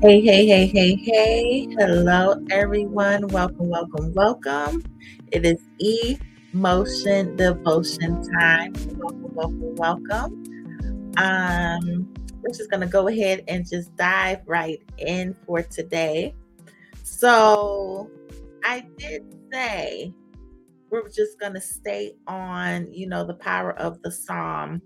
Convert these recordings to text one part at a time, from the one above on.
Hey, hey, hey, hey, hey. Hello, everyone. Welcome, welcome, welcome. It is emotion devotion time. Welcome, welcome, welcome. Um, we're just going to go ahead and just dive right in for today. So, I did say we're just going to stay on, you know, the power of the psalm,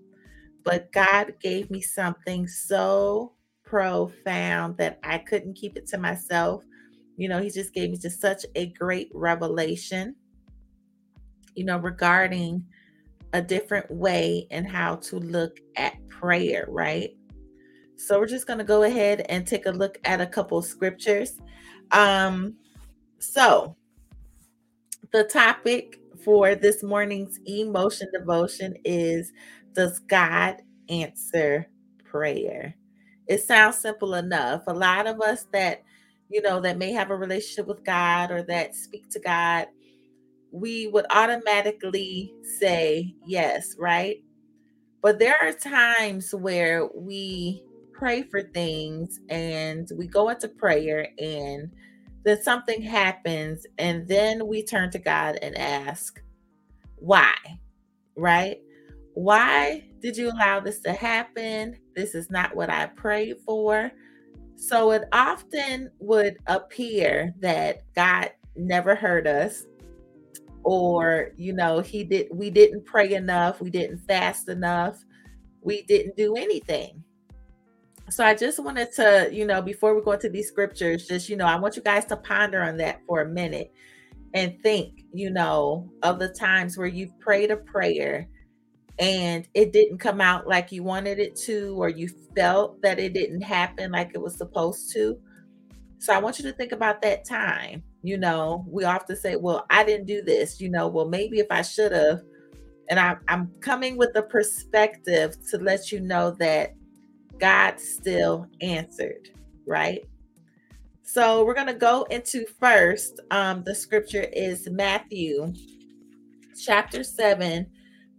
but God gave me something so profound that I couldn't keep it to myself. You know, he just gave me just such a great revelation, you know, regarding a different way and how to look at prayer, right? So we're just going to go ahead and take a look at a couple scriptures. Um so the topic for this morning's emotion devotion is does God answer prayer? It sounds simple enough. A lot of us that, you know, that may have a relationship with God or that speak to God, we would automatically say yes, right? But there are times where we pray for things and we go into prayer and then something happens and then we turn to God and ask, why? Right? Why did you allow this to happen? This is not what I prayed for. So it often would appear that God never heard us or you know he did we didn't pray enough we didn't fast enough we didn't do anything so i just wanted to you know before we go into these scriptures just you know i want you guys to ponder on that for a minute and think you know of the times where you've prayed a prayer and it didn't come out like you wanted it to, or you felt that it didn't happen like it was supposed to. So I want you to think about that time. You know, we often say, Well, I didn't do this, you know, well, maybe if I should have. And I, I'm coming with a perspective to let you know that God still answered, right? So we're going to go into first. Um, the scripture is Matthew chapter 7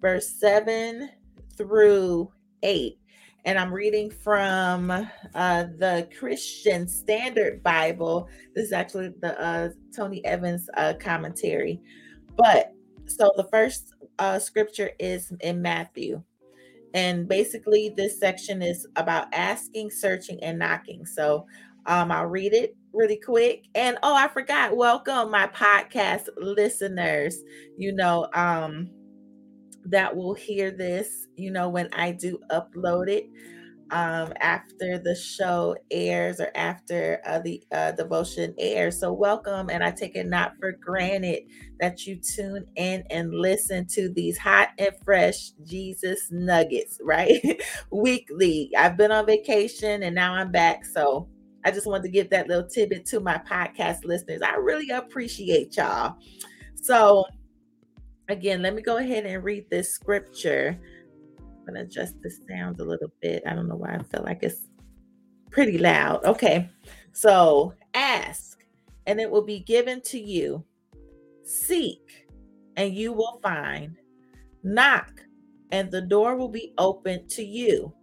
verse 7 through 8. And I'm reading from uh, the Christian Standard Bible. This is actually the uh, Tony Evans uh, commentary. But so the first uh, scripture is in Matthew. And basically, this section is about asking, searching, and knocking. So um, I'll read it really quick. And oh, I forgot, welcome my podcast listeners. You know, um, that will hear this, you know, when I do upload it um, after the show airs or after uh, the uh, devotion airs. So, welcome. And I take it not for granted that you tune in and listen to these hot and fresh Jesus nuggets, right? Weekly. I've been on vacation and now I'm back. So, I just wanted to give that little tidbit to my podcast listeners. I really appreciate y'all. So, again, let me go ahead and read this scripture. I'm going to adjust the sound a little bit. I don't know why I feel like it's pretty loud. Okay. So ask, and it will be given to you. Seek, and you will find. Knock, and the door will be opened to you.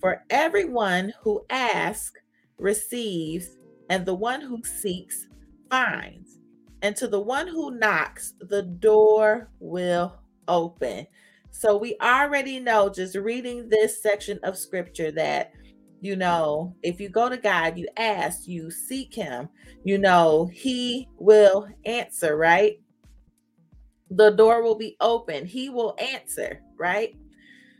For everyone who asks receives, and the one who seeks finds and to the one who knocks, the door will open. So we already know just reading this section of scripture that you know, if you go to God, you ask, you seek Him, you know, He will answer, right? The door will be open, He will answer, right?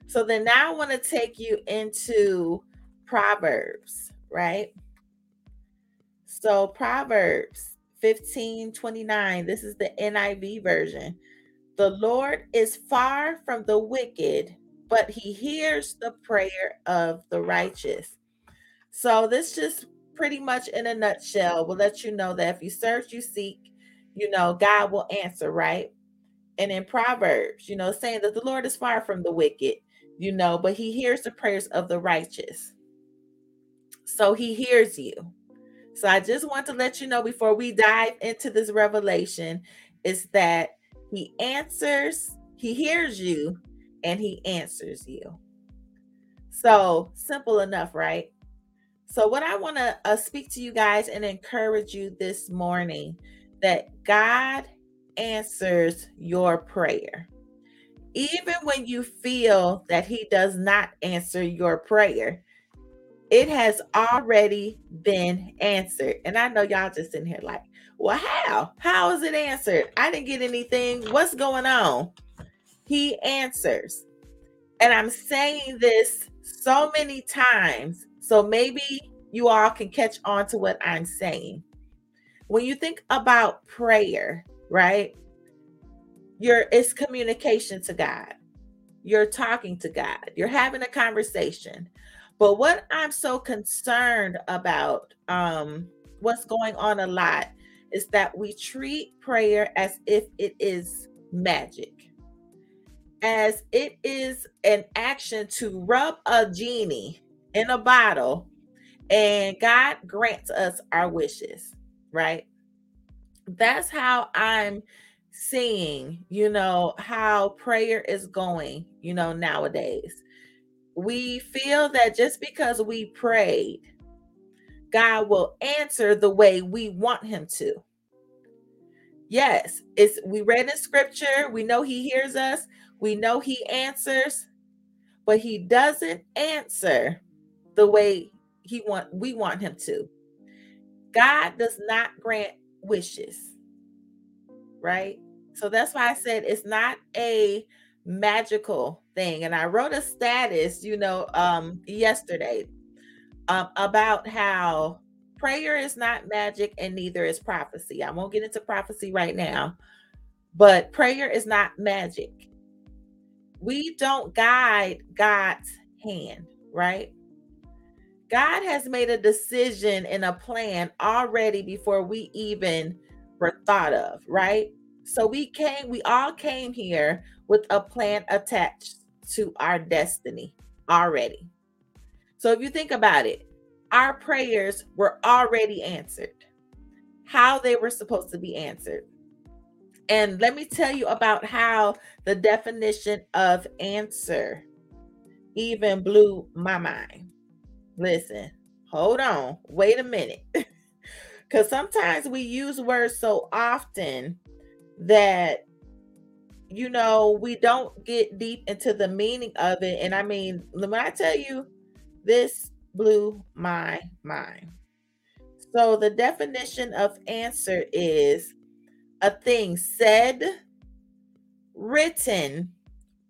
So then now I want to take you into Proverbs, right? So, Proverbs 1529. This is the NIV version. The Lord is far from the wicked, but he hears the prayer of the righteous. So, this just pretty much in a nutshell will let you know that if you search, you seek, you know, God will answer, right? And in Proverbs, you know, saying that the Lord is far from the wicked, you know, but he hears the prayers of the righteous. So he hears you. So I just want to let you know before we dive into this revelation is that he answers, he hears you, and he answers you. So simple enough, right? So, what I want to uh, speak to you guys and encourage you this morning that God answers your prayer. Even when you feel that He does not answer your prayer, it has already been answered. And I know y'all just in here like, well, how? How is it answered? I didn't get anything. What's going on? He answers. And I'm saying this so many times. So maybe you all can catch on to what I'm saying. When you think about prayer, right? You're it's communication to God. You're talking to God. You're having a conversation. But what I'm so concerned about, um, what's going on a lot, is that we treat prayer as if it is magic, as it is an action to rub a genie in a bottle and God grants us our wishes, right? That's how I'm seeing, you know, how prayer is going, you know, nowadays we feel that just because we prayed, God will answer the way we want him to. Yes, it's we read in scripture, we know he hears us, we know he answers, but he doesn't answer the way he want we want him to. God does not grant wishes. Right? So that's why I said it's not a magical thing. And I wrote a status, you know, um, yesterday um, about how prayer is not magic and neither is prophecy. I won't get into prophecy right now, but prayer is not magic. We don't guide God's hand, right? God has made a decision and a plan already before we even were thought of, right? So we came, we all came here with a plan attached to our destiny already. So if you think about it, our prayers were already answered, how they were supposed to be answered. And let me tell you about how the definition of answer even blew my mind. Listen, hold on, wait a minute. Because sometimes we use words so often that you know, we don't get deep into the meaning of it. And I mean, when I tell you, this blew my mind. So, the definition of answer is a thing said, written,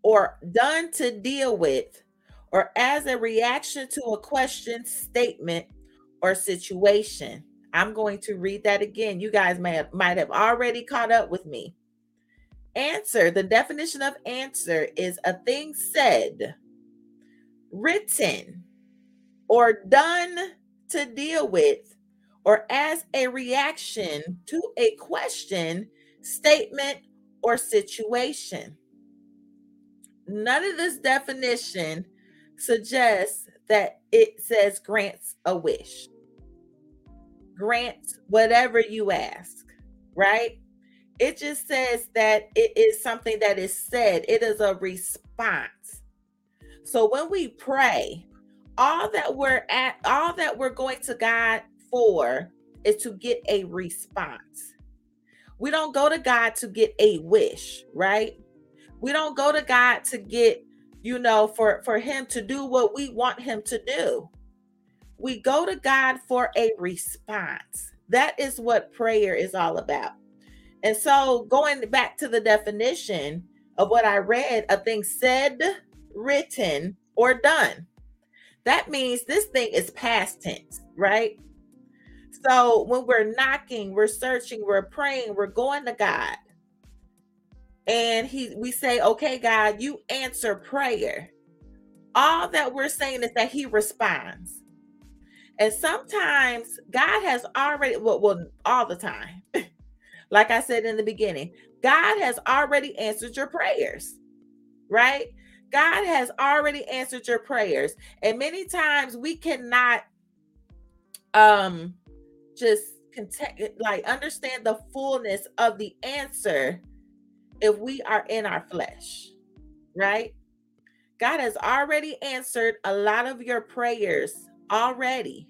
or done to deal with, or as a reaction to a question, statement, or situation. I'm going to read that again. You guys may have, might have already caught up with me. Answer the definition of answer is a thing said, written, or done to deal with, or as a reaction to a question, statement, or situation. None of this definition suggests that it says grants a wish, grants whatever you ask, right? It just says that it is something that is said, it is a response. So when we pray, all that we're at, all that we're going to God for is to get a response. We don't go to God to get a wish, right? We don't go to God to get, you know, for for him to do what we want him to do. We go to God for a response. That is what prayer is all about. And so, going back to the definition of what I read, a thing said, written, or done. That means this thing is past tense, right? So, when we're knocking, we're searching, we're praying, we're going to God. And he we say, "Okay, God, you answer prayer." All that we're saying is that he responds. And sometimes God has already well, well all the time. Like I said in the beginning, God has already answered your prayers, right? God has already answered your prayers. And many times we cannot um just like understand the fullness of the answer if we are in our flesh, right? God has already answered a lot of your prayers already.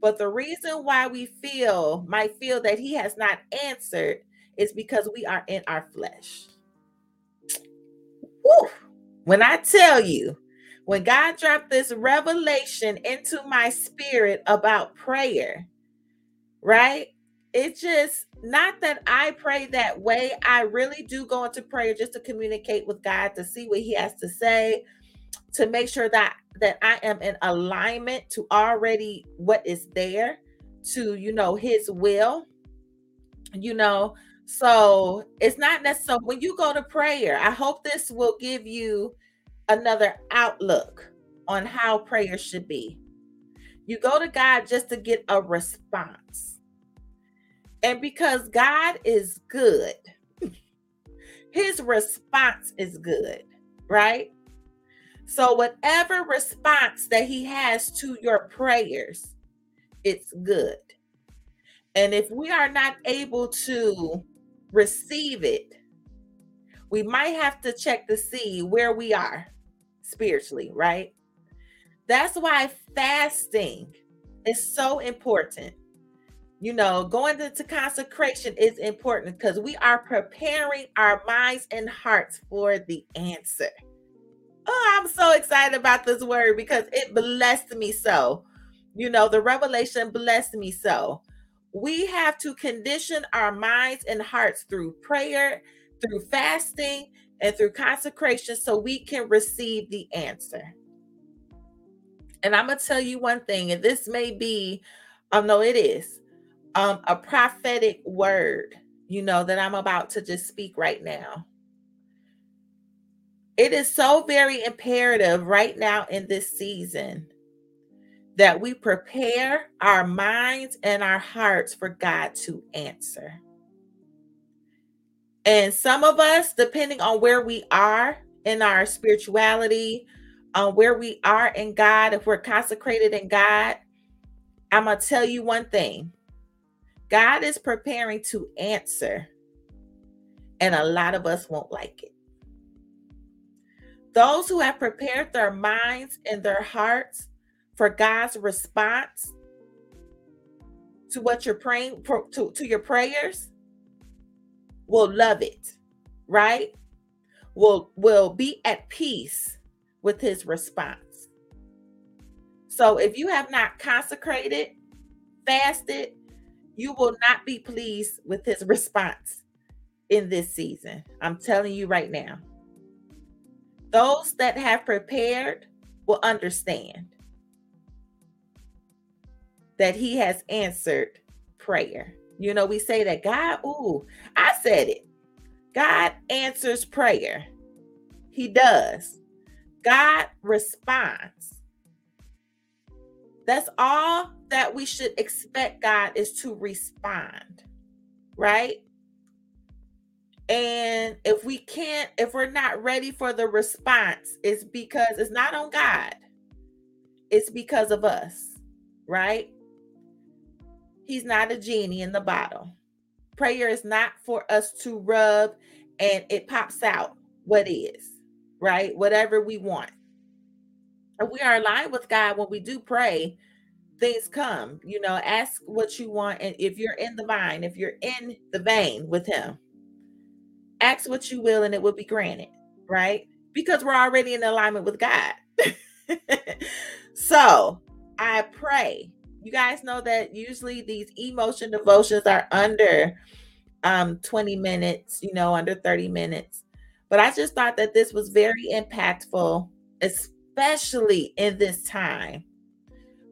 But the reason why we feel might feel that he has not answered is because we are in our flesh. Woo. When I tell you, when God dropped this revelation into my spirit about prayer, right? It just not that I pray that way. I really do go into prayer just to communicate with God to see what he has to say, to make sure that that I am in alignment to already what is there to you know his will. You know, so it's not necessarily when you go to prayer, I hope this will give you another outlook on how prayer should be. You go to God just to get a response. And because God is good, his response is good, right? So, whatever response that he has to your prayers, it's good. And if we are not able to receive it, we might have to check to see where we are spiritually, right? That's why fasting is so important. You know, going into consecration is important because we are preparing our minds and hearts for the answer. Oh, I'm so excited about this word because it blessed me so. You know, the revelation blessed me so. We have to condition our minds and hearts through prayer through fasting and through consecration so we can receive the answer. And I'm going to tell you one thing, and this may be, um, no, it is um, a prophetic word, you know, that I'm about to just speak right now. It is so very imperative right now in this season that we prepare our minds and our hearts for God to answer. And some of us, depending on where we are in our spirituality, on where we are in God, if we're consecrated in God, I'm going to tell you one thing God is preparing to answer, and a lot of us won't like it. Those who have prepared their minds and their hearts for God's response to what you're praying to, to your prayers, will love it, right? Will will be at peace with his response. So if you have not consecrated, fasted, you will not be pleased with his response in this season. I'm telling you right now. Those that have prepared will understand that he has answered prayer. You know, we say that God, ooh, I said it. God answers prayer. He does. God responds. That's all that we should expect God is to respond, right? And if we can't, if we're not ready for the response, it's because it's not on God, it's because of us, right? He's not a genie in the bottle. Prayer is not for us to rub and it pops out what is, right? Whatever we want. And we are aligned with God when we do pray, things come. You know, ask what you want. And if you're in the vine, if you're in the vein with Him, ask what you will and it will be granted, right? Because we're already in alignment with God. so I pray you guys know that usually these emotion devotions are under um 20 minutes, you know, under 30 minutes. But I just thought that this was very impactful, especially in this time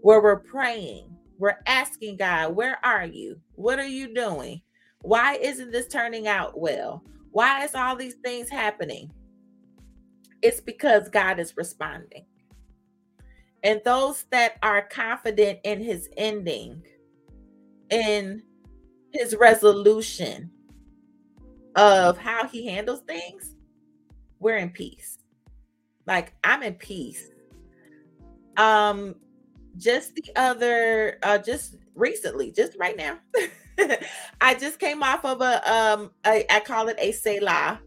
where we're praying, we're asking God, where are you? What are you doing? Why isn't this turning out well? Why is all these things happening? It's because God is responding. And those that are confident in his ending, in his resolution of how he handles things, we're in peace. Like I'm in peace. Um, just the other, uh, just recently, just right now, I just came off of a um, a, I call it a Selah,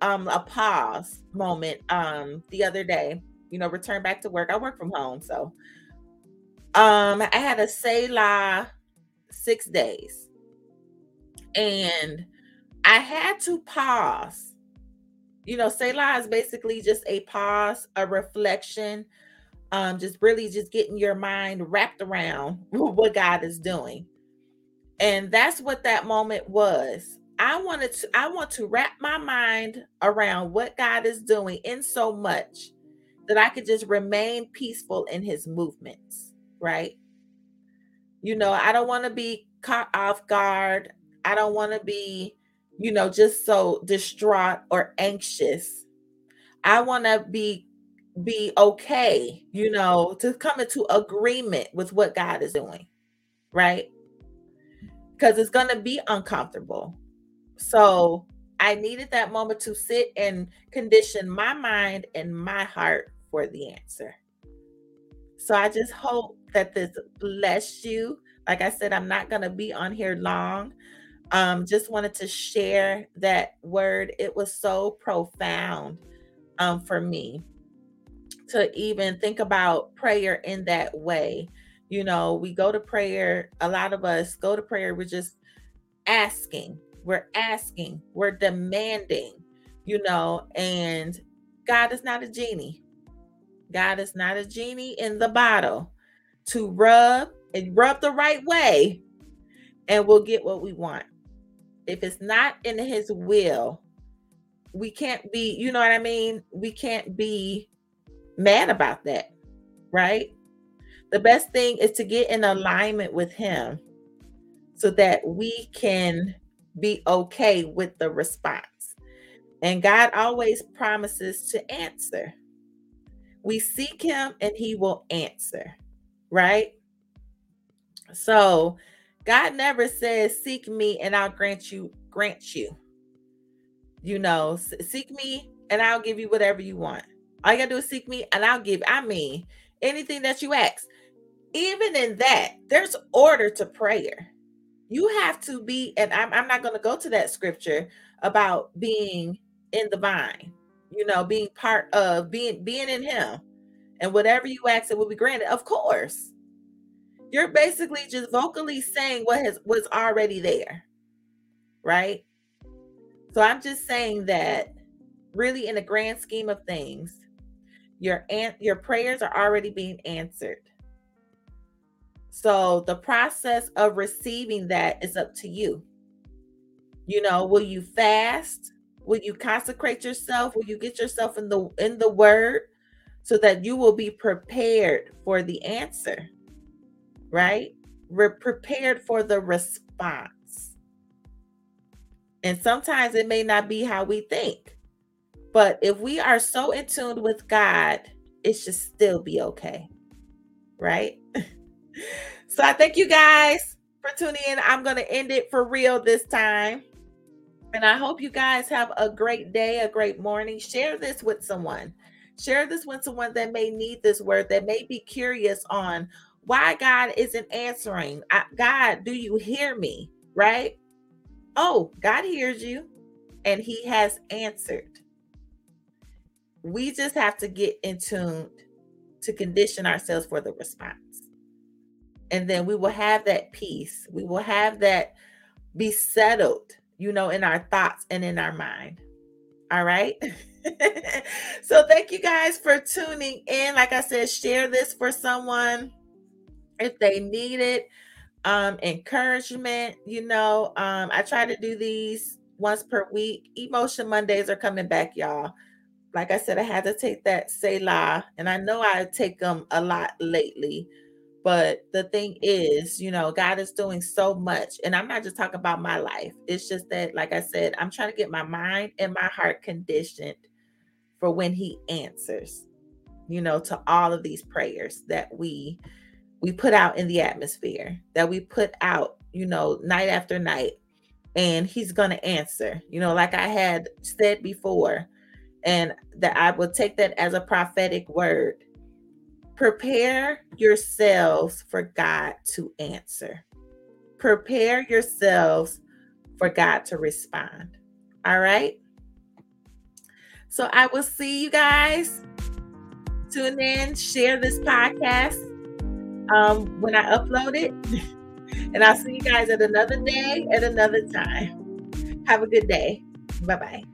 um, a pause moment, um, the other day you know, return back to work. I work from home, so Um, I had a Selah six days, and I had to pause. You know, Selah is basically just a pause, a reflection, um, just really just getting your mind wrapped around what God is doing. And that's what that moment was. I wanted to, I want to wrap my mind around what God is doing in so much that I could just remain peaceful in his movements, right? You know, I don't want to be caught off guard. I don't want to be, you know, just so distraught or anxious. I want to be be okay, you know, to come into agreement with what God is doing, right? Because it's going to be uncomfortable. So I needed that moment to sit and condition my mind and my heart for the answer. So I just hope that this bless you. Like I said, I'm not going to be on here long. Um, just wanted to share that word. It was so profound um, for me to even think about prayer in that way. You know, we go to prayer, a lot of us go to prayer, we're just asking, we're asking, we're demanding, you know, and God is not a genie. God is not a genie in the bottle to rub and rub the right way and we'll get what we want. If it's not in his will, we can't be, you know what I mean? We can't be mad about that, right? The best thing is to get in alignment with Him so that we can be okay with the response. And God always promises to answer. We seek Him and He will answer, right? So, God never says, Seek me and I'll grant you, grant you. You know, seek me and I'll give you whatever you want. All you gotta do is seek me, and I'll give. I mean, anything that you ask. Even in that, there's order to prayer. You have to be, and I'm, I'm not going to go to that scripture about being in the vine, you know, being part of being being in Him, and whatever you ask, it will be granted. Of course, you're basically just vocally saying what has was already there, right? So I'm just saying that, really, in the grand scheme of things, your an- your prayers are already being answered. So the process of receiving that is up to you. You know, will you fast? Will you consecrate yourself? Will you get yourself in the in the word so that you will be prepared for the answer? Right? We're prepared for the response. And sometimes it may not be how we think. But if we are so in tune with God, it should still be okay. Right? So I thank you guys for tuning in. I'm going to end it for real this time. And I hope you guys have a great day, a great morning. Share this with someone. Share this with someone that may need this word, that may be curious on why God isn't answering. I, God, do you hear me? Right? Oh, God hears you and he has answered. We just have to get in tune to condition ourselves for the response. And then we will have that peace. We will have that be settled, you know, in our thoughts and in our mind. All right. so thank you guys for tuning in. Like I said, share this for someone if they need it. Um, encouragement, you know. Um, I try to do these once per week. Emotion Mondays are coming back, y'all like I said, I had to take that Selah, and I know I take them a lot lately. But the thing is, you know, God is doing so much. And I'm not just talking about my life. It's just that, like I said, I'm trying to get my mind and my heart conditioned for when He answers, you know, to all of these prayers that we we put out in the atmosphere, that we put out, you know, night after night. And he's to answer. You know, like I had said before, and that I will take that as a prophetic word. Prepare yourselves for God to answer. Prepare yourselves for God to respond. All right. So I will see you guys. Tune in, share this podcast, um, when I upload it. and I'll see you guys at another day at another time. Have a good day. Bye bye.